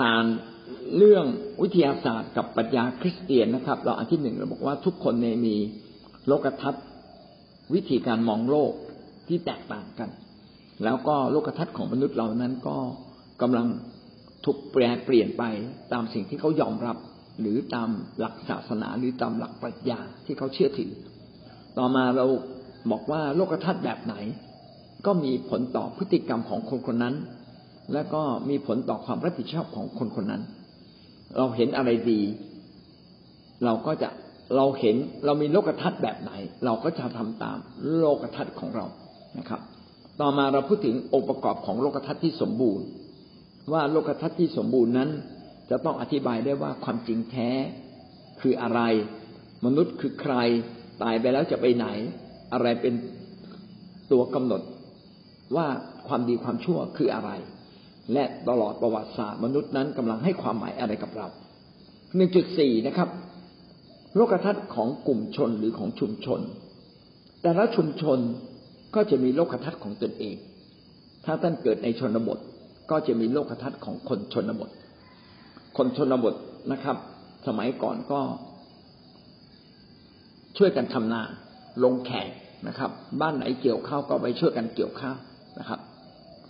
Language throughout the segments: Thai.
ผ่านเรื่องวิทยาศาสตร์กับปรัชญาคริสเตียนนะครับ เราอันที่หนึ่งเราบอกว่าทุกคนในมีโลกทัศน์วิธีการมองโลกที่แตกต่างกัน แล้วก็โลกทัศน์ของมนุษย์เรานั้นก็กำลังถูกแปรเปลี่ยนไปตามสิ่งที่เขายอมรับ หรือตามหลักศาสนาหรือตามหลักปรัชญาที่เขาเชื่อถือ ต่อมาเราบอกว่าโลกทัศน์แบบไหน ก็มีผลต่อพฤติกรรมของคนคนนั้น และก็มีผลต่อความรับผิดชอบของคนคนนั้น เราเห็นอะไรดี เราก็จะเราเห็นเรามีโลกทัศน์แบบไหน เราก็จะทำตามโลกทัศน์ของเรานะครับ ต่อมาเราพูดถึงองค์ประกอบของโลกทัศน์ที่สมบูรณ์ ว่าโลกทัศน์ที่สมบูรณ์นั้น จะต้องอธิบายได้ว่าความจริงแท้คืออะไร มนุษย์คือใคร ตายไปแล้วจะไปไหน อะไรเป็นตัวกำหนดว่าความดีความชั่วคืออะไร และตลอดประวัติศาสตร์มนุษย์นั้นกำลังให้ความหมายอะไรกับเราหนึ่งจุดสี่นะครับ โลกทัศน์ของกลุ่มชนหรือของชุมชน แต่ละชุมชนก็จะมีโลกทัศน์ของตนเอง ถ้าท่านเกิดในชนบทก็จะมีโลกทัศน์ของคนชนบท คนชนบทนะครับ สมัยก่อนก็ ช่วยกันทำนาลงแขกนะครับ บ้านไหนเกี่ยวข้าวก็ไปช่วยกันเกี่ยวข้าวนะครับ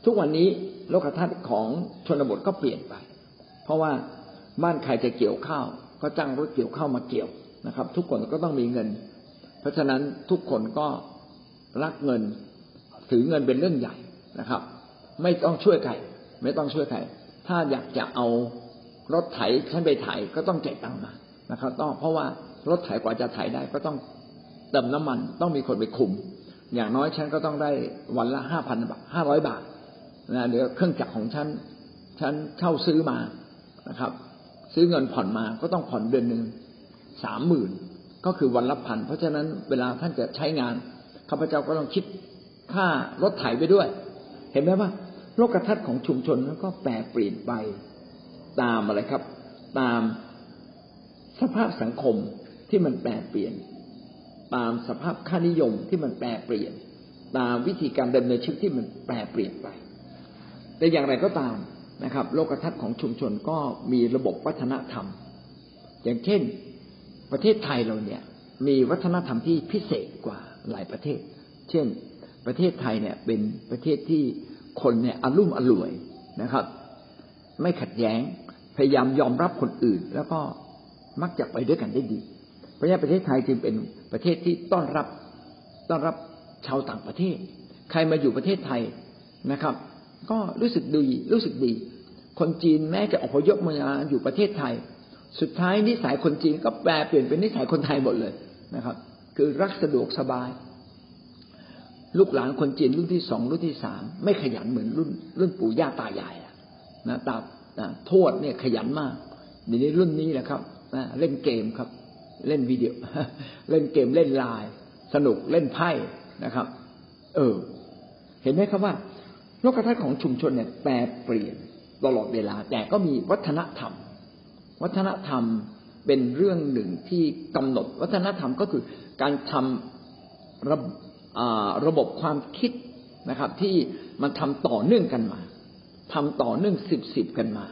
ทุกวันนี้โลกทัศน์ของชนบทก็เปลี่ยนไป เพราะว่าบ้านใครจะเกี่ยวข้าว ก็จ้างรถเกี่ยวข้าวมาเกี่ยวนะครับ ทุกคนก็ต้องมีเงิน เพราะฉะนั้นทุกคนก็รักเงินถือเงินเป็นเรื่องใหญ่นะครับ ไม่ต้องช่วยใครไม่ต้องช่วยใครถ้าอยากจะเอารถไถฉันไปไถก็ต้องจ่ายตังค์มานะครับต้องเพราะว่ารถไถกว่าจะไถได้ก็ต้องเติมน้ำมันต้องมีคนไปคุม อย่างน้อยฉันก็ต้องได้วันละห้าพันบาทห้าร้อยบาท นะเดี๋ยวเครื่องจักรของฉันฉันเช่าซื้อมานะครับ ซื้อเงินผ่อนมาก็ต้องผ่อนเดือนหนึ่งสามหมื่นก็คือวันละพันเพราะฉะนั้นเวลาท่านจะใช้งานข้าพเจ้าก็ต้องคิดค่ารถไถไปด้วย เห็นไหมว่าโลกทัศน์ของชุมชนก็แปรเปลี่ยนไปตามอะไรครับ ตามสภาพสังคมที่มันแปรเปลี่ยน ตามสภาพค่านิยมที่มันแปรเปลี่ยน ตามวิธีการดำเนินชีวิตที่มันแปรเปลี่ยนไป แต่อย่างไรก็ตามนะครับ โลกทัศน์ของชุมชนก็มีระบบวัฒนธรรม อย่างเช่น ประเทศไทยเราเนี่ย มีวัฒนธรรมที่พิเศษกว่าหลายประเทศ เช่น ประเทศไทยเนี่ยเป็นประเทศที่คนเนี่ยอารมุ่มอร่วยนะครับ ไม่ขัดแย้งพยายามยอมรับคนอื่น แล้วก็มักจะไปด้วยกันได้ดี เพราะฉะนั้นประเทศไทยจึงเป็นประเทศที่ต้อนรับต้อนรับชาวต่างประเทศ ใครมาอยู่ประเทศไทยนะครับ ก็รู้สึกดีรู้สึกดี คนจีนแม้จะอพยพมาอยู่ประเทศไทย สุดท้ายนิสัยคนจีนก็แปลเปลี่ยนเป็นนิสัยคนไทยหมดเลยนะครับ คือรักสะดวกสบาย ลูกหลานคนจีนรุ่นที่สองรุ่นที่สามไม่ขยันเหมือนรุ่น รุ่นปู่ย่าตายายนะตาทวดเนี่ยขยันมากเดี๋ยวนี้รุ่นนี้นะครับนะเล่นเกมครับ เล่นวิดีโอ เล่นเกมเล่นไลน์สนุกเล่นไพ่นะครับ เออ เห็นไหมครับว่า โลกทัศน์ของชุมชนเนี่ยแปรเปลี่ยนตลอดเวลา แต่ก็มีวัฒนธรรม วัฒนธรรมเป็นเรื่องหนึ่งที่กำหนด วัฒนธรรมก็คือการทำระระบบความคิดนะครับ ที่มันทำต่อเนื่องกันมาทำต่อเนื่องสิบสิบกันมา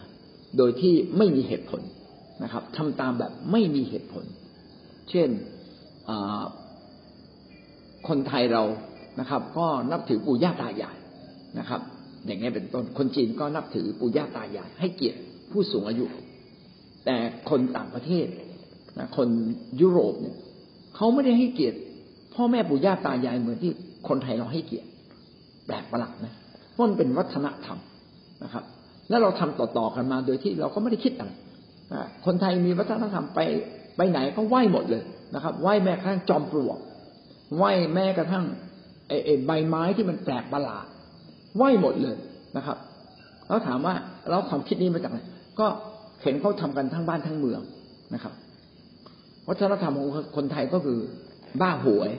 โดยที่ไม่มีเหตุผลนะครับทำตามแบบไม่มีเหตุผล เช่นคนไทยเรานะครับ ก็นับถือปู่ย่าตายาย นะครับ อย่างนี้เป็นต้นคนจีนก็นับถือปู่ย่าตายายให้เกียรติผู้สูงอายุ แต่คนต่างประเทศนะคนยุโรปเนี่ยเขาไม่ได้ให้เกียรติ พ่อแม่ปู่ย่าตายายเหมือนที่คนไทยเราให้เกียรติแปลกประหลาดนะเพราะมันเป็นวัฒนธรรมนะครับ แล้วเราทำต่อๆกันมาโดยที่เราก็ไม่ได้คิดอะไรคนไทยมีวัฒนธรรมไปไปไหนก็ไหว้หมดเลยนะครับ ไหว้แม้กระทั่งจอมปลวกไหว้แม้กระทั่งไอ้ใบไม้ที่มันแปลกประหลาด ไหวหมดเลยนะครับ แล้วถามว่าเราความคิดนี้มาจากไหนก็เห็นเขาทำกันทั้งบ้านทั้งเมืองนะครับ วัฒนธรรมของคนไทยก็คือบ้าหวย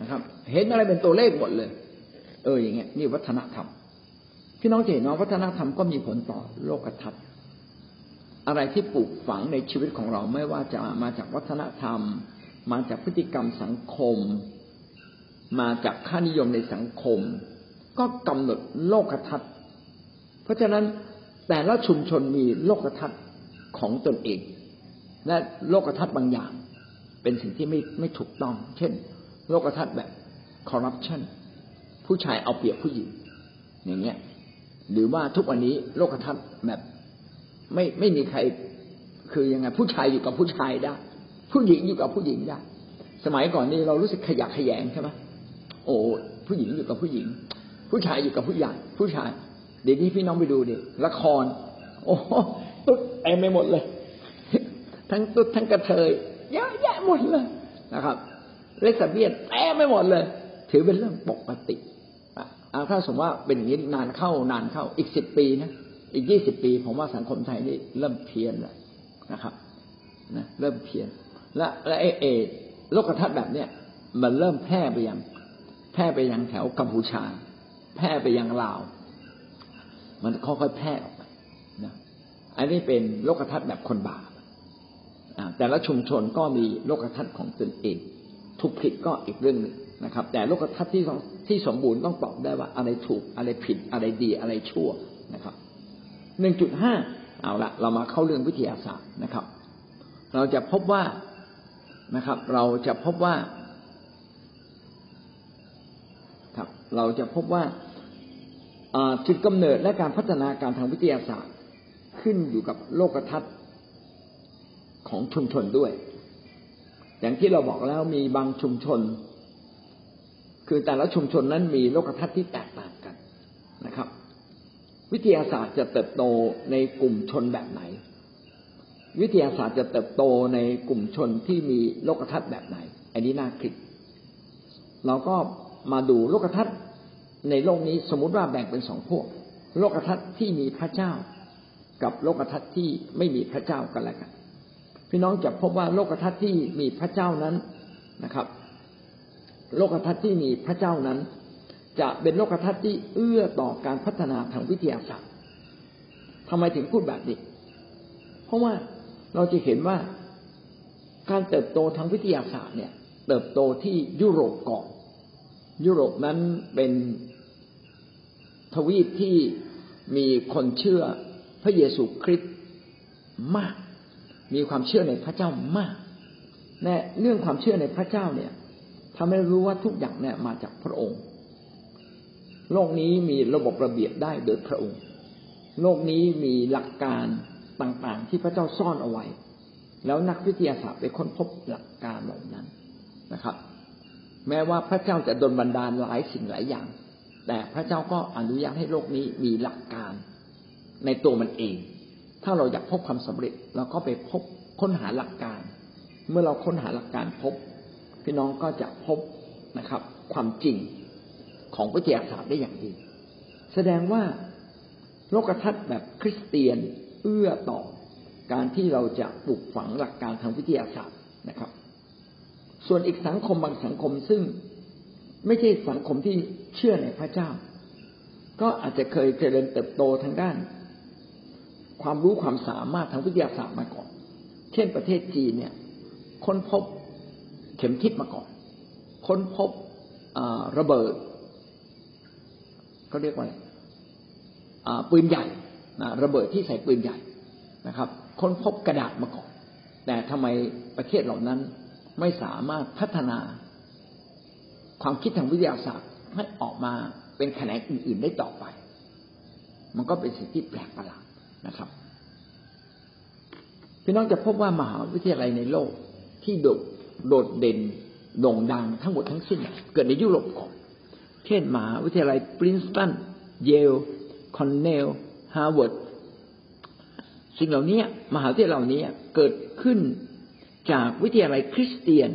นะครับ เห็นอะไรเป็นตัวเลขหมดเลย เอออย่างเงี้ยนี่วัฒนธรรมพี่น้องเห็นว่าวัฒนธรรมก็มีผลต่อโลกทัศน์อะไรที่ปลูกฝังในชีวิตของเราไม่ว่าจะมาจากวัฒนธรรม มาจากพฤติกรรมสังคม มาจากค่านิยมในสังคม ก็กำหนดโลกทัศน์ เพราะฉะนั้นแต่ละชุมชนมีโลกทัศน์ของตนเอง และโลกทัศน์บางอย่าง เป็นสิ่งที่ไม่ไม่ถูกต้อง เช่น โลกทัศน์แบบคอร์รัปชันผู้ชายเอาเปรียบผู้หญิง อย่างเงี้ย หรือว่าทุกวันนี้โลกทัศน์แบบไม่ไม่มีใครคือยังไงผู้ชายอยู่กับผู้ชายได้ ผู้หญิงอยู่กับผู้หญิงได้ สมัยก่อนนี่เรารู้สึกขยะขยงใช่ไหมโอ้ผู้หญิงอยู่กับผู้หญิง ผู้ชายอยู่กับผู้ใหญ่ผู้ชาย เดี๋ยวนี้พี่น้องไปดูดิละคร โอ้ตุ๊ดเต็มไปหมดเลย ทั้งตุ๊ดทั้งกระเทยเยอะแยะหมดเลยนะครับเลสเบียนเต็มไปหมดเลย ถือเป็นเรื่องปกติอ่าถ้าสมมติว่าเป็นอย่างนี้นานเข้านานเข้า อีกสิบปีนะอีกยี่สิบปี ผมว่าสังคมไทยนี่เริ่มเพี้ยนแล้วนะครับนะเริ่มเพี้ยน และและไอเอโลกทัศน์แบบเนี้ยมันเริ่มแพร่ไปยังแพร่ไปยังแถวกัมพูชา แพร่ไปยังลาว มันค่อยๆแพร่ออกไปนะอันนี้เป็นโลกทัศน์แบบคนบาปแต่ละชุมชนก็มีโลกทัศน์ของตนเอง ถูกผิดก็อีกเรื่องหนึ่งนะครับ แต่โลกทัศน์ที่ที่สมบูรณ์ต้องตอบได้ว่าอะไรถูกอะไรผิดอะไรดีอะไรชั่วนะครับหนึ่งจุดห้าเอาละเรามาเข้าเรื่องวิทยาศาสตร์นะครับ เราจะพบว่านะครับ เราจะพบว่าครับ เราจะพบว่าจุดกำเนิดและการพัฒนาการทางวิทยาศาสตร์ขึ้นอยู่กับโลกทัศน์ของชุมชนด้วย อย่างที่เราบอกแล้วมีบางชุมชน คือแต่ละชุมชนนั้นมีโลกทัศน์ที่แตกต่างกันนะครับ วิทยาศาสตร์จะเติบโตในกลุ่มชนแบบไหน วิทยาศาสตร์จะเติบโตในกลุ่มชนที่มีโลกทัศน์แบบไหน อันนี้น่าคิดเราก็ มาดูโลกทัศน์ในโลกนี้สมมติว่าแบ่งเป็นสองพวก โลกทัศน์ที่มีพระเจ้า กับโลกทัศน์ที่ไม่มีพระเจ้ากันแล้วกัน พี่น้องจะพบว่าโลกทัศน์ที่มีพระเจ้านั้นนะครับ โลกทัศน์ที่มีพระเจ้านั้น จะเป็นโลกทัศน์ที่เอื้อต่อการพัฒนาทางวิทยาศาสตร์ทำไมถึงพูดแบบนี้ เพราะว่าเราจะเห็นว่าการเติบโตทางวิทยาศาสตร์เนี่ย เติบโตที่ยุโรปก่อน ยุโรปนั้นเป็นทวีปที่มีคนเชื่อพระเยซูคริสต์มาก มีความเชื่อในพระเจ้ามากแน่เรื่องความเชื่อในพระเจ้าเนี่ยทำให้รู้ว่าทุกอย่างเนี่ยมาจากพระองค์ โลกนี้มีระบบระเบียบได้โดยพระองค์ โลกนี้มีหลักการต่างๆ ที่พระเจ้าซ่อนเอาไว้ แล้วนักวิทยาศาสตร์ไปค้นพบหลักการเหล่านั้นนะครับ แม้ว่าพระเจ้าจะดลบันดาลหลายสิ่งหลายอย่าง แต่พระเจ้าก็อนุญาตให้โลกนี้มีหลักการในตัวมันเอง ถ้าเราอยากพบความสำเร็จเราก็ไปพบค้นหาหลักการ เมื่อเราค้นหาหลักการพบ พี่น้องก็จะพบนะครับ ความจริงของวิทยาศาสตร์ได้อย่างดี แสดงว่าโลกทัศน์แบบคริสเตียนเอื้อต่อการที่เราจะปลูกฝังหลักการทางวิทยาศาสตร์นะครับ ส่วนอีกสังคมบางสังคมซึ่งไม่ใช่สังคมที่เชื่อในพระเจ้า ก็อาจจะเคยเจริญเติบโตทางด้าน ความรู้ความสามารถทางวิทยาศาสตร์มาก่อน เช่นประเทศจีนเนี่ยค้นพบเข็มทิศมาก่อน ค้นพบระเบิดเขาเรียกว่าอะไรปืนใหญ่นะระเบิดที่ใส่ปืนใหญ่นะครับ ค้นพบกระดาษมาก่อน แต่ทำไมประเทศเหล่านั้น ไม่สามารถพัฒนา ความคิดทางวิทยาศาสตร์ให้ออกมาเป็นแขนงอื่น ๆได้ต่อไป มันก็เป็นสิ่งที่แปลกประหลาดนะครับ พี่น้องจะพบว่ามหาวิทยาลัยในโลกที่โดดโดดเด่นโด่งดังทั้งหมดทั้งสิ้น เกิดในยุโรปก่อน เช่นมหาวิทยาลัยปรินสตัน เยล คอร์เนล ฮาร์วาร์ด สิ่งเหล่านี้มหาวิทยาลัยเหล่านี้เกิดขึ้น จากวิทยาลัยคริสเตียน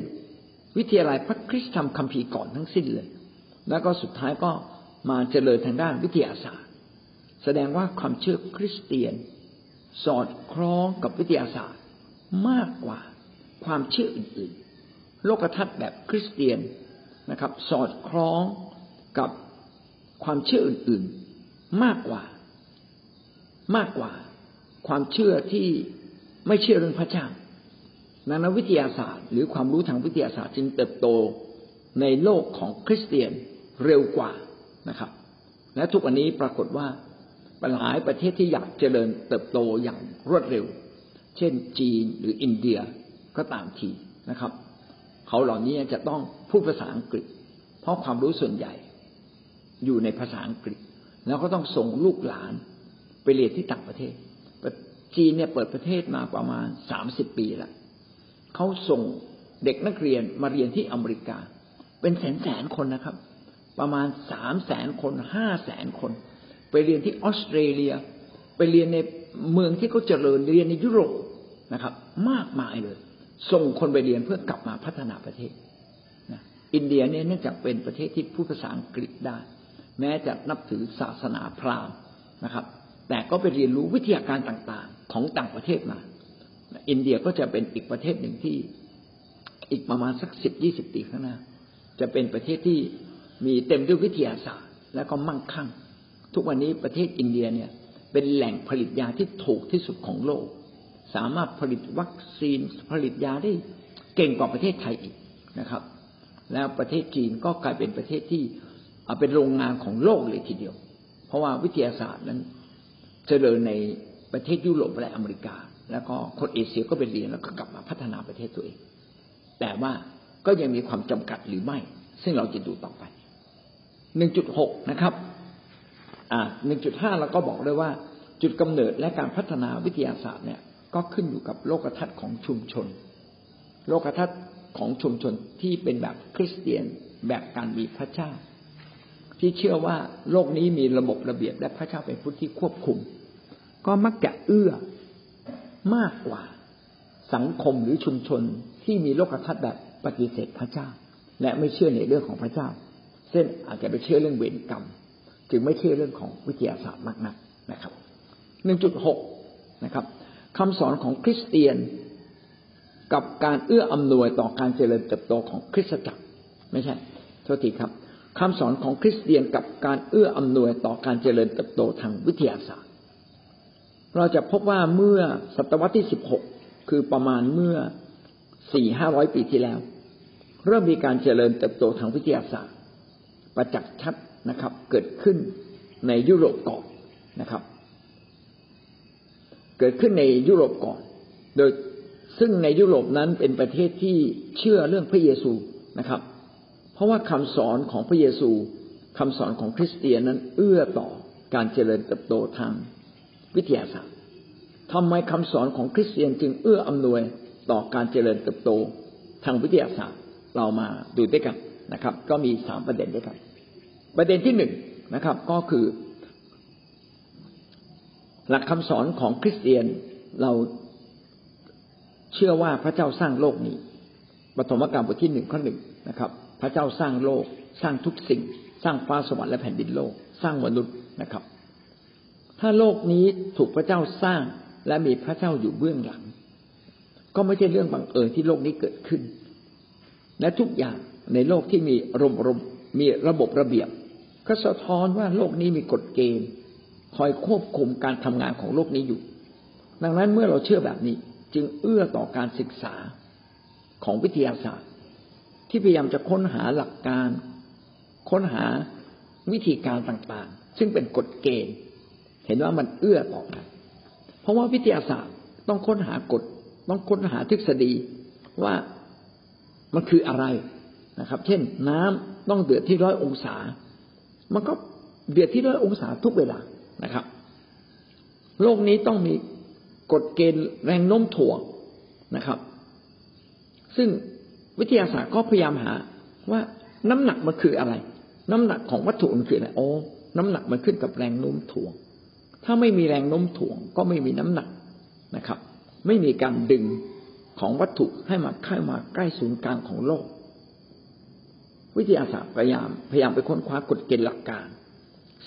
วิทยาลัยพระคริสตธรรมคัมภีร์ก่อนทั้งสิ้นเลย แล้วก็สุดท้ายก็มาเจริญทางด้านวิทยาศาสตร์ แสดงว่าความเชื่อคริสเตียน สอดคล้องกับวิทยาศาสตร์มากกว่าความเชื่ออื่นๆ โลกทัศน์แบบคริสเตียนนะครับ สอดคล้องกับความเชื่ออื่นๆมากกว่า มากกว่า ความเชื่อที่ไม่เชื่อเรื่องพระเจ้า นักวิทยาศาสตร์ หรือความรู้ทางวิทยาศาสตร์จึงเติบโตในโลกของคริสเตียนเร็วกว่านะครับ และทุกวันนี้ปรากฏว่าหลายประเทศที่อยากเจริญเติบโตอย่างรวดเร็ว เช่นจีนหรืออินเดียก็ตามทีนะครับ เขาเหล่านี้จะต้องพูดภาษาอังกฤษ เพราะความรู้ส่วนใหญ่อยู่ในภาษาอังกฤษ แล้วก็ต้องส่งลูกหลานไปเรียนที่ต่างประเทศ จีนเนี่ยเปิดประเทศมาประมาณสามสิบปีแล้ว เขาส่งเด็กนักเรียนมาเรียนที่อเมริกา เป็นแสนแสนคนนะครับ ประมาณสามแสนคนห้าแสนคน ไปเรียนที่ออสเตรเลีย ไปเรียนในเมืองที่เขาเจริญเรียนในยุโรปนะครับ มากมายเลย ส่งคนไปเรียนเพื่อกลับมาพัฒนาประเทศนะอินเดียเนี่ยเนื่องจากเป็นประเทศที่พูดภาษาอังกฤษได้ แม้จะนับถือศาสนาพราหมณ์นะครับ แต่ก็ไปเรียนรู้วิทยาการต่างๆ ของต่างประเทศมา อินเดียก็จะเป็นอีกประเทศหนึ่งที่อีกประมาณสักสิบยี่สิบปีข้างหน้า จะเป็นประเทศที่มีเต็มด้วยวิทยาศาสตร์ และก็มั่งคั่ง ทุกวันนี้ประเทศอินเดียเนี่ยเป็นแหล่งผลิตยาที่ถูกที่สุดของโลก สามารถผลิตวัคซีนผลิตยาได้เก่งกว่าประเทศไทยอีกนะครับ แล้วประเทศจีนก็กลายเป็นประเทศที่เป็นโรงงานของโลกเลยทีเดียว เพราะว่าวิทยาศาสตร์นั้นเจริญในประเทศยุโรปและอเมริกา แล้วก็คนเอเชียก็ไปเรียนแล้วก็กลับมาพัฒนาประเทศตัวเอง แต่ว่าก็ยังมีความจำกัดหรือไม่ ซึ่งเราจะดูต่อไป 1.6 นะครับ อ่า 1.5 เราก็บอกได้ว่า จุดกำเนิดและการพัฒนาวิทยาศาสตร์เนี่ยก็ขึ้นอยู่กับโลกทัศน์ของชุมชน โลกทัศน์ของชุมชนที่เป็นแบบคริสเตียนแบบการมีพระเจ้า ที่เชื่อว่าโลกนี้มีระบบระเบียบและพระเจ้าเป็นผู้ที่ควบคุม ก็มักจะเอื้อ มากกว่าสังคมหรือชุมชนที่มีโลกทัศน์แบบปฏิเสธพระเจ้า และไม่เชื่อในเรื่องของพระเจ้า เช่นอาจจะไปเชื่อเรื่องเวรกรรม จึงไม่เชื่อเรื่องของวิทยาศาสตร์มากนักนะครับ1.6นะครับคำสอนของคริสเตียนกับการเอื้ออำนวยต่อการเจริญเติบโตของคริสตจักร ไม่ใช่โทษทีครับคำสอนของคริสเตียนกับการเอื้ออำนวยต่อการเจริญเติบโตทางวิทยาศาสตร์ เราจะพบว่าเมื่อศตวรรษที่16คือประมาณเมื่อสี่ห้าร้อยปีที่แล้ว เริ่มมีการเจริญเติบโตทางวิทยาศาสตร์ ประจักษ์ชัดนะครับ เกิดขึ้นในยุโรปก่อนนะครับ เกิดขึ้นในยุโรปก่อน โดยซึ่งในยุโรปนั้นเป็นประเทศที่เชื่อเรื่องพระเยซูนะครับ เพราะว่าคำสอนของพระเยซูคำสอนของคริสเตียนนั้นเอื้อต่อการเจริญเติบโตทาง วิทยาศาสตร์ทำไมคำสอนของคริสเตียนจึงเอื้ออำนวยต่อการเจริญเติบโตทางวิทยาศาสตร์ เรามาดูด้วยกันนะครับ ก็มีสามประเด็นด้วยกัน ประเด็นที่หนึ่งนะครับ ก็คือ หลักคำสอนของคริสเตียนเราเชื่อว่าพระเจ้าสร้างโลกนี้ปฐมกาลบทที่หนึ่งข้อหนึ่งนะครับ พระเจ้าสร้างโลก สร้างทุกสิ่ง สร้างฟ้าสวรรค์และแผ่นดินโลก สร้างมนุษย์ ถ้าโลกนี้ถูกพระเจ้าสร้างและมีพระเจ้าอยู่เบื้องหลัง ก็ไม่ใช่เรื่องบังเอิญที่โลกนี้เกิดขึ้น และทุกอย่างในโลกที่มีรมรมมีระบบระเบียบ ก็สะท้อนว่าโลกนี้มีกฎเกณฑ์ คอยควบคุมการทำงานของโลกนี้อยู่ ดังนั้นเมื่อเราเชื่อแบบนี้จึงเอื้อต่อการศึกษาของวิทยาศาสตร์ ที่พยายามจะค้นหาหลักการ ค้นหาวิธีการต่างๆ ซึ่งเป็นกฎเกณฑ์ เห็นว่ามันเอื้อต่อกันเพราะว่าวิทยาศาสตร์ต้องค้นหากฎต้องค้นหาทฤษฎีว่ามันคืออะไรนะครับ เช่นน้ำต้องเดือดที่ร้อยองศา มันก็เดือดที่ร้อยองศาทุกเวลานะครับ โลกนี้ต้องมีกฎเกณฑ์แรงโน้มถ่วงนะครับ ซึ่งวิทยาศาสตร์ก็พยายามหาว่าน้ำหนักมันคืออะไร น้ำหนักของวัตถุมันคืออะไรโอ้น้ำหนักมันขึ้นกับแรงโน้มถ่วง ถ้าไม่มีแรงโน้มถ่วง ก็ไม่มีน้ำหนักนะครับ ไม่มีการดึงของวัตถุให้มาเข้ามาใกล้ศูนย์กลางของโลก วิทยาศาสตร์พยายามพยายามไปค้นคว้ากฎเกณฑ์หลักการ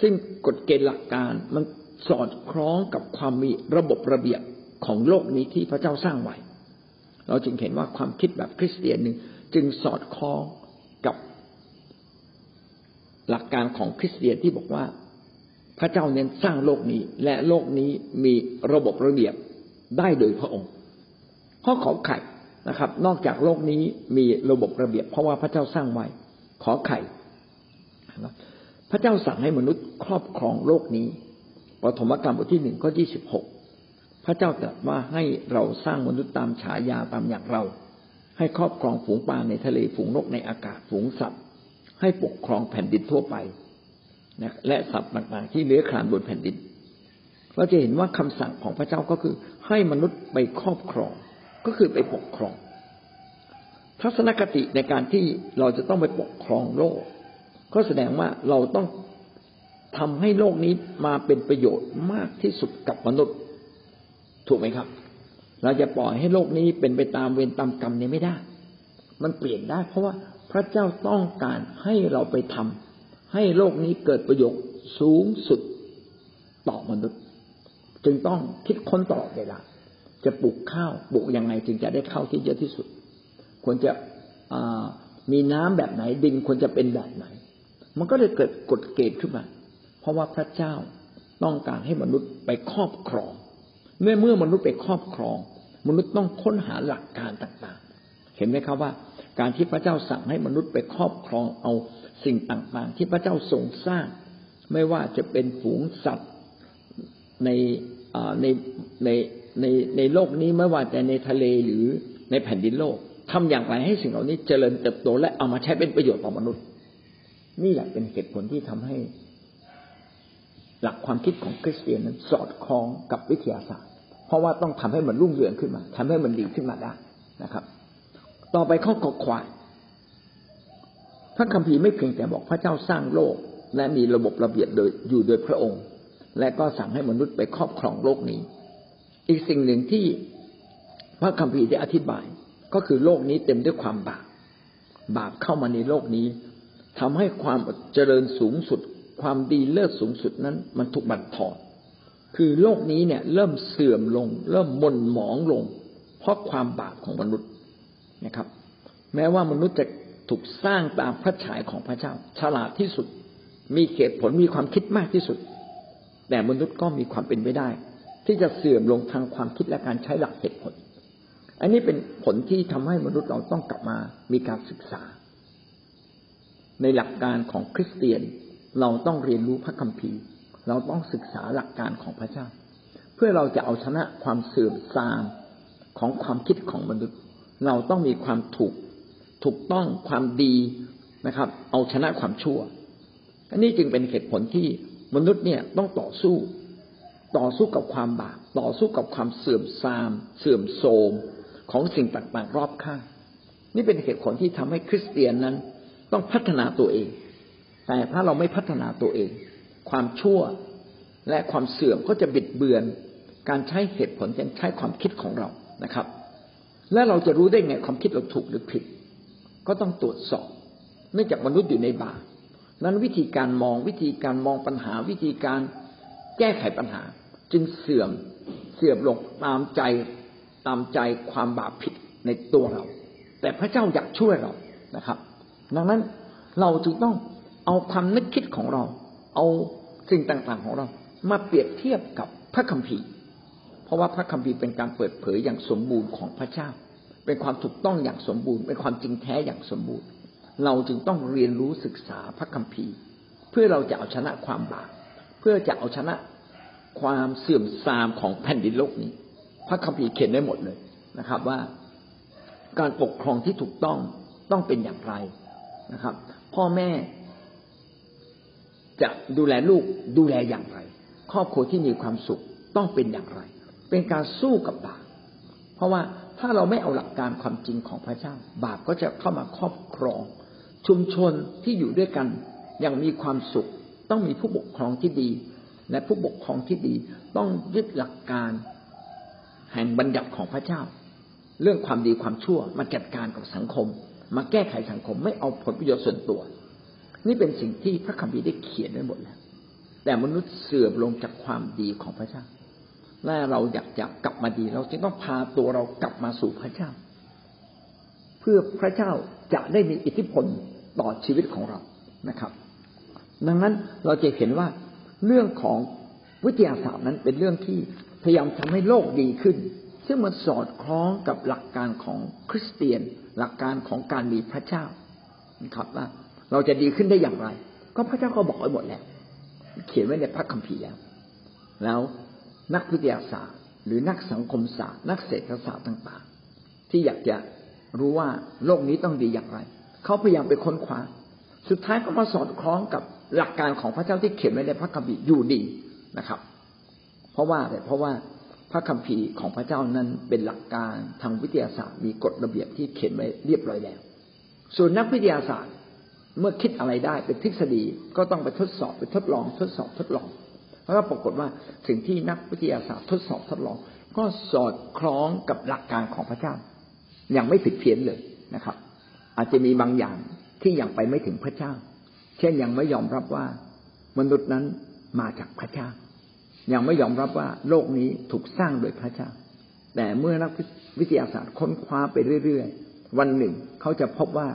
ซึ่งกฎเกณฑ์หลักการมันสอดคล้องกับความมีระบบระเบียบของโลกนี้ที่พระเจ้าสร้างไว้ เราจึงเห็นว่าความคิดแบบคริสเตียนหนึ่งจึงสอดคล้องกับหลักการของคริสเตียนที่บอกว่า พระเจ้าเน้นสร้างโลกนี้ และโลกนี้มีระบบระเบียบได้โดยพระองค์ ข้อขอไข่นะครับ นอกจากโลกนี้มีระบบระเบียบ เพราะว่าพระเจ้าสร้างไว้ขอไข่พระเจ้าสั่งให้มนุษย์ครอบครองโลกนี้ปฐมกรรมบทที่หนึ่งข้อที่สิบหกพระเจ้าตรัสว่าให้เราสร้างมนุษย์ตามฉายาตามอย่างเรา ให้ครอบครองฝูงปลาในทะเลฝูงนกในอากาศฝูงสัตว์ ให้ปกครองแผ่นดินทั่วไป นะและสัตว์ต่างๆ ที่เลื้อยคลานบนแผ่นดิน เราจะเห็นว่าคำสั่งของพระเจ้าก็คือ ให้มนุษย์ไปครอบครอง ก็คือไปปกครอง ทัศนคติในการที่เราจะต้องไปปกครองโลก ก็แสดงว่าเราต้องทำให้โลกนี้มาเป็นประโยชน์มากที่สุดกับมนุษย์ ถูกไหมครับ เราจะปล่อยให้โลกนี้เป็นไปตามเวรตามกรรมนี้ไม่ได้ มันเปลี่ยนได้ เพราะว่าพระเจ้าต้องการให้เราไปทำ ให้โลกนี้เกิดประโยชน์สูงสุดต่อมนุษย์ จึงต้องคิดค้นตลอดเวลาจะปลูกข้าวปลูกยังไงจึงจะได้ข้าวที่เยอะที่สุด ควรจะมีน้ำแบบไหนดินควรจะเป็นแบบไหน มันก็เลยเกิดกฎเกณฑ์ขึ้นมา เพราะว่าพระเจ้าต้องการให้มนุษย์ไปครอบครอง เมื่อเมื่อมนุษย์ไปครอบครอง มนุษย์ต้องค้นหาหลักการต่างๆ เห็นไหมครับว่า การที่พระเจ้าสั่งให้มนุษย์ไปครอบครองเอา สิ่งต่างๆ ที่พระเจ้าทรงสร้าง ไม่ว่าจะเป็นฝูงสัตว์ในในในในในโลกนี้ไม่ว่าแต่ในทะเลหรือในแผ่นดินโลกทำอย่างไรให้สิ่งเหล่านี้เจริญเติบโตและเอามาใช้เป็นประโยชน์ต่อมนุษย์ นี่แหละเป็นเหตุผลที่ทำให้ หลักความคิดของคริสเตียนนั้นสอดคล้องกับวิทยาศาสตร์ เพราะว่าต้องทำให้มันรุ่งเรืองขึ้นมาทำให้มันดีขึ้นมาได้นะครับ ต่อไปข้อกอควาย ระคัมภีร์ไม่เพียงแต่บอกพระเจ้าสร้างโลก และมีระบบระเบียบโดยอยู่โดยพระองค์ และก็สั่งให้มนุษย์ไปครอบครองโลกนี้ อีกสิ่งหนึ่งที่พระคัมภีร์ได้อธิบาย ก็คือโลกนี้เต็มด้วยความบาปบาปเข้ามาในโลกนี้ทำให้ความเจริญสูงสุด ความดีเลิศสูงสุดนั้น มันถูกบั่นทอนคือโลกนี้เนี่ยเริ่มเสื่อมลง เริ่มมนหมองลง เพราะความบาปของมนุษย์นะครับ แม้ว่ามนุษย์จะ ถูกสร้างตามพระฉายของพระเจ้า ฉลาดที่สุด มีเหตุผลมีความคิดมากที่สุด แต่มนุษย์ก็มีความเป็นไปได้ ที่จะเสื่อมลงทางความคิดและการใช้หลักเหตุผล อันนี้เป็นผลที่ทำให้มนุษย์เราต้องกลับมามีการศึกษา ในหลักการของคริสเตียนเราต้องเรียนรู้พระคัมภีร์ เราต้องศึกษาหลักการของพระเจ้า เพื่อเราจะเอาชนะความเสื่อมทรามของความคิดของมนุษย์ เราต้องมีความถูก ถูกต้องความดีนะครับ เอาชนะความชั่วอันนี้จึงเป็นเหตุผลที่มนุษย์เนี่ยต้องต่อสู้ ต่อสู้กับความบาปต่อสู้กับความเสื่อมทราม เสื่อมโทรมของสิ่งต่างๆรอบข้าง นี่เป็นเหตุผลที่ทำให้คริสเตียนนั้นต้องพัฒนาตัวเอง แต่ถ้าเราไม่พัฒนาตัวเอง ความชั่วและความเสื่อมก็จะบิดเบือน การใช้เหตุผลการใช้ความคิดของเรานะครับ และเราจะรู้ได้ไงความคิดเราถูกหรือผิด ก็ต้องตรวจสอบ เนื่องจากมนุษย์อยู่ในบาปนั้นวิธีการมองวิธีการมองปัญหา วิธีการแก้ไขปัญหา จึงเสื่อมเสื่อมลงตามใจตามใจความบาปผิดในตัวเรา แต่พระเจ้าอยากช่วยเรานะครับ ดังนั้นเราจึงต้องเอาความนึกคิดของเรา เอาสิ่งต่างๆของเรา มาเปรียบเทียบกับพระคัมภีร์ เพราะว่าพระคัมภีร์เป็นการเปิดเผยอย่างสมบูรณ์ของพระเจ้า เป็นความถูกต้องอย่างสมบูรณ์ เป็นความจริงแท้อย่างสมบูรณ์ เราจึงต้องเรียนรู้ศึกษาพระคัมภีร์ เพื่อเราจะเอาชนะความบาปเพื่อจะเอาชนะความเสื่อมทรามของแผ่นดินโลกนี้ พระคัมภีร์เขียนได้หมดเลยนะครับ ว่าการปกครองที่ถูกต้องต้องเป็นอย่างไรนะครับ พ่อแม่จะดูแลลูกดูแลอย่างไร ครอบครัวที่มีความสุขต้องเป็นอย่างไร เป็นการสู้กับบาปเพราะว่า ถ้าเราไม่เอาหลักการความจริงของพระเจ้า บาปก็จะเข้ามาครอบครอง ชุมชนที่อยู่ด้วยกันอย่างมีความสุข ต้องมีผู้ปกครองที่ดี และผู้ปกครองที่ดี ต้องยึดหลักการแห่งบัญญัติของพระเจ้า เรื่องความดีความชั่วมาจัดการกับสังคม มาแก้ไขสังคมไม่เอาผลประโยชน์ส่วนตัว นี่เป็นสิ่งที่พระคัมภีร์ได้เขียนไว้หมดแล้ว แต่มนุษย์เสื่อมลงจากความดีของพระเจ้า และเราอยากจะกลับมาดี เราจึงต้องพาตัวเรากลับมาสู่พระเจ้า เพื่อพระเจ้าจะได้มีอิทธิพลต่อชีวิตของเรานะครับ ดังนั้นเราจะเห็นว่าเรื่องของวิทยาศาสตร์นั้นเป็นเรื่องที่พยายามทำให้โลกดีขึ้น ซึ่งมันสอดคล้องกับหลักการของคริสเตียน หลักการของการมีพระเจ้านะครับว่าเราจะดีขึ้นได้อย่างไร ก็พระเจ้าก็บอกไว้หมดแล้ว เขียนไว้ในพระคัมภีร์แล้วแล้ว นักวิทยาศาสตร์ หรือนักสังคมศาสตร์ นักเศรษฐศาสตร์ต่างๆ ที่อยากจะรู้ว่าโลกนี้ต้องดีอย่างไร เขาพยายามไปค้นคว้า สุดท้ายก็มาสอดคล้องกับหลักการของพระเจ้าที่เขียนไว้ในพระคัมภีร์อยู่ดีนะครับ เพราะว่าอะไรเพราะว่าพระคัมภีร์ของพระเจ้านั้นเป็นหลักการทางวิทยาศาสตร์ มีกฎระเบียบที่เขียนไว้เรียบร้อยแล้ว ส่วนนักวิทยาศาสตร์เมื่อคิดอะไรได้เป็นทฤษฎีก็ต้องไปทดสอบไปทดลองทดสอบทดลอง แล้วก็ปรากฏว่าสิ่งที่นักวิทยาศาสตร์ทดสอบทดลอง ก็สอดคล้องกับหลักการของพระเจ้า อย่างไม่ผิดเพี้ยนเลยนะครับ อาจจะมีบางอย่างที่ยังไปไม่ถึงพระเจ้า เช่นยังไม่ยอมรับว่ามนุษย์นั้นมาจากพระเจ้า ยังไม่ยอมรับว่าโลกนี้ถูกสร้างโดยพระเจ้า แต่เมื่อนักวิทยาศาสตร์ค้นคว้าไปเรื่อยๆ วันหนึ่งเขาจะพบว่า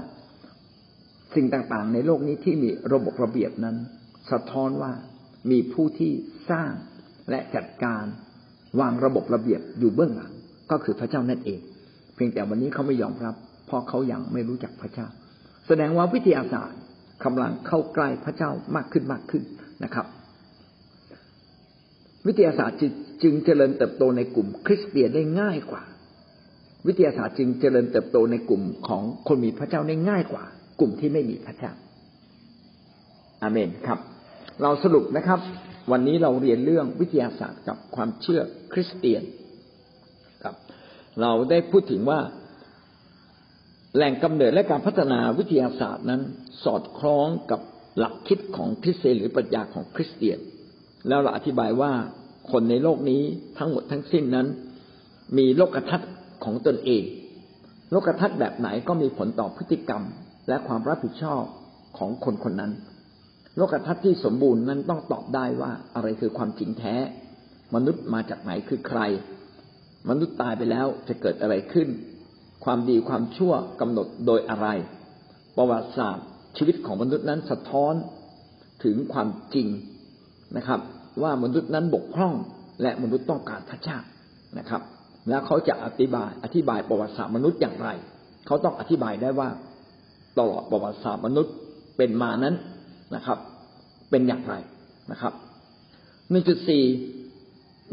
สิ่งต่างๆ ในโลกนี้ที่มีระบบระเบียบนั้น สะท้อนว่า มีผู้ที่สร้างและจัดการวางระบบระเบียบอยู่เบื้องหลังก็คือพระเจ้านั่นเอง เพียงแต่วันนี้เขาไม่ยอมรับ เพราะเขายังไม่รู้จักพระเจ้า แสดงว่าวิทยาศาสตร์กำลังเข้าใกล้พระเจ้ามากขึ้นมากขึ้นนะครับ วิทยาศาสตร์จึงเจริญเติบโตในกลุ่มคริสเตียนได้ง่ายกว่า วิทยาศาสตร์จึงเจริญเติบโตในกลุ่มของคนมีพระเจ้าได้ง่ายกว่า กลุ่มที่ไม่มีพระเจ้าอาเมนครับ เราสรุปนะครับ วันนี้เราเรียนเรื่องวิทยาศาสตร์กับความเชื่อคริสเตียนครับ เราได้พูดถึงว่าแหล่งกำเนิดและการพัฒนาวิทยาศาสตร์นั้น สอดคล้องกับหลักคิดของคริสเตียนหรือปรัชญาของคริสเตียน แล้วเราอธิบายว่าคนในโลกนี้ทั้งหมดทั้งสิ้นนั้น มีโลกทัศน์ของตนเอง โลกทัศน์แบบไหนก็มีผลต่อพฤติกรรม และความรับผิดชอบของคนคนนั้น โลกทัศน์ที่สมบูรณ์นั้นต้องตอบได้ว่าอะไรคือความจริงแท้ มนุษย์มาจากไหนคือใคร มนุษย์ตายไปแล้วจะเกิดอะไรขึ้น ความดีความชั่วกำหนดโดยอะไร ประวัติศาสตร์ ชีวิตของมนุษย์นั้นสะท้อนถึงความจริงนะครับ ว่ามนุษย์นั้นบกพร่องและมนุษย์ต้องการพระเจ้านะครับ แล้วเขาจะอธิบายอธิบายประวัติศาสตร์มนุษย์อย่างไร เขาต้องอธิบายได้ว่า ตลอดประวัติศาสตร์มนุษย์เป็นมานั้น นะครับ เป็นอย่างไรนะครับหนึ่งจุดสี่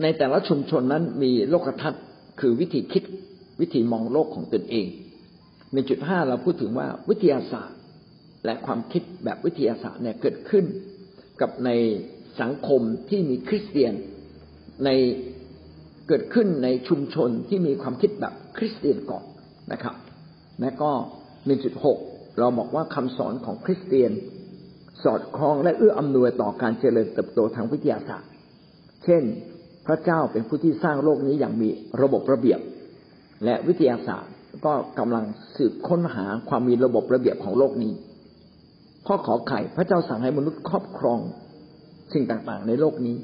ในแต่ละชุมชนนั้นมีโลกทัศน์คือวิธีคิดวิธีมองโลกของตนเองหนึ่งจุดห้าเราพูดถึงว่าวิทยาศาสตร์ และความคิดแบบวิทยาศาสตร์เนี่ยเกิดขึ้น กับในสังคมที่มีคริสเตียนในเกิดขึ้นในชุมชนที่มีความคิดแบบคริสเตียนก่อนนะครับ และก็หนึ่งจุดหกเราบอกว่าคำสอนของคริสเตียน สอดคล้องและเอื้ออำนวยต่อการเจริญเติบโตทางวิทยาศาสตร์ เช่น พระเจ้าเป็นผู้ที่สร้างโลกนี้อย่างมีระบบระเบียบ และวิทยาศาสตร์ก็กำลังสืบค้นหาความมีระบบระเบียบของโลกนี้ ข้อขอไข่พระเจ้าสั่งให้มนุษย์ครอบครองสิ่งต่างๆ ในโลกนี้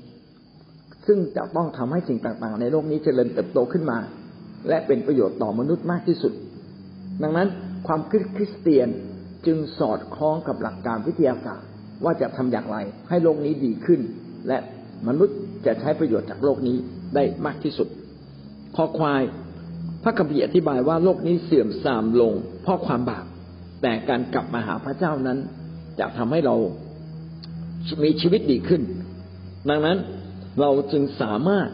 ซึ่งจะต้องทำให้สิ่งต่างๆ ในโลกนี้เจริญเติบโตขึ้นมา และเป็นประโยชน์ต่อมนุษย์มากที่สุด ดังนั้นความคิดคริสเตียนจึงสอดคล้องกับหลักการวิทยาศาสตร์ ว่าจะทำอย่างไร ให้โลกนี้ดีขึ้น และมนุษย์จะใช้ประโยชน์จากโลกนี้ได้มากที่สุด ข้อควายพระคัมภีร์อธิบายว่าโลกนี้เสื่อมทรามลง เพราะความบาป แต่การกลับมาหาพระเจ้านั้น จะทำให้เรามีชีวิตดีขึ้น ดังนั้นเราจึงสามารถ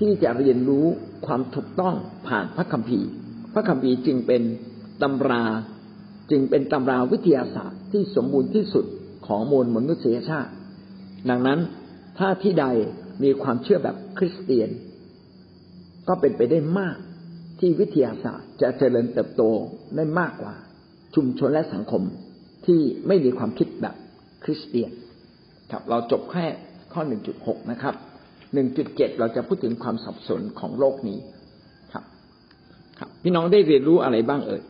ที่จะเรียนรู้ความถูกต้องผ่านพระคัมภีร์ พระคัมภีร์จึงเป็นตำราจึงเป็นตำราวิทยาศาสตร์ที่สมบูรณ์ที่สุด ของมวลมนุษยชาติ ดังนั้นถ้าที่ใดมีความเชื่อแบบคริสเตียน ก็เป็นไปได้มากที่วิทยาศาสตร์จะเจริญเติบโตได้มากกว่า ชุมชนและสังคมที่ไม่มีความคิดแบบคริสเตียน ครับเราจบแค่ข้อ 1.6 นะครับ 1.7 เราจะพูดถึงความสับสนของโลกนี้ครับ ครับ พี่น้องได้เรียนรู้อะไรบ้างเอ่ย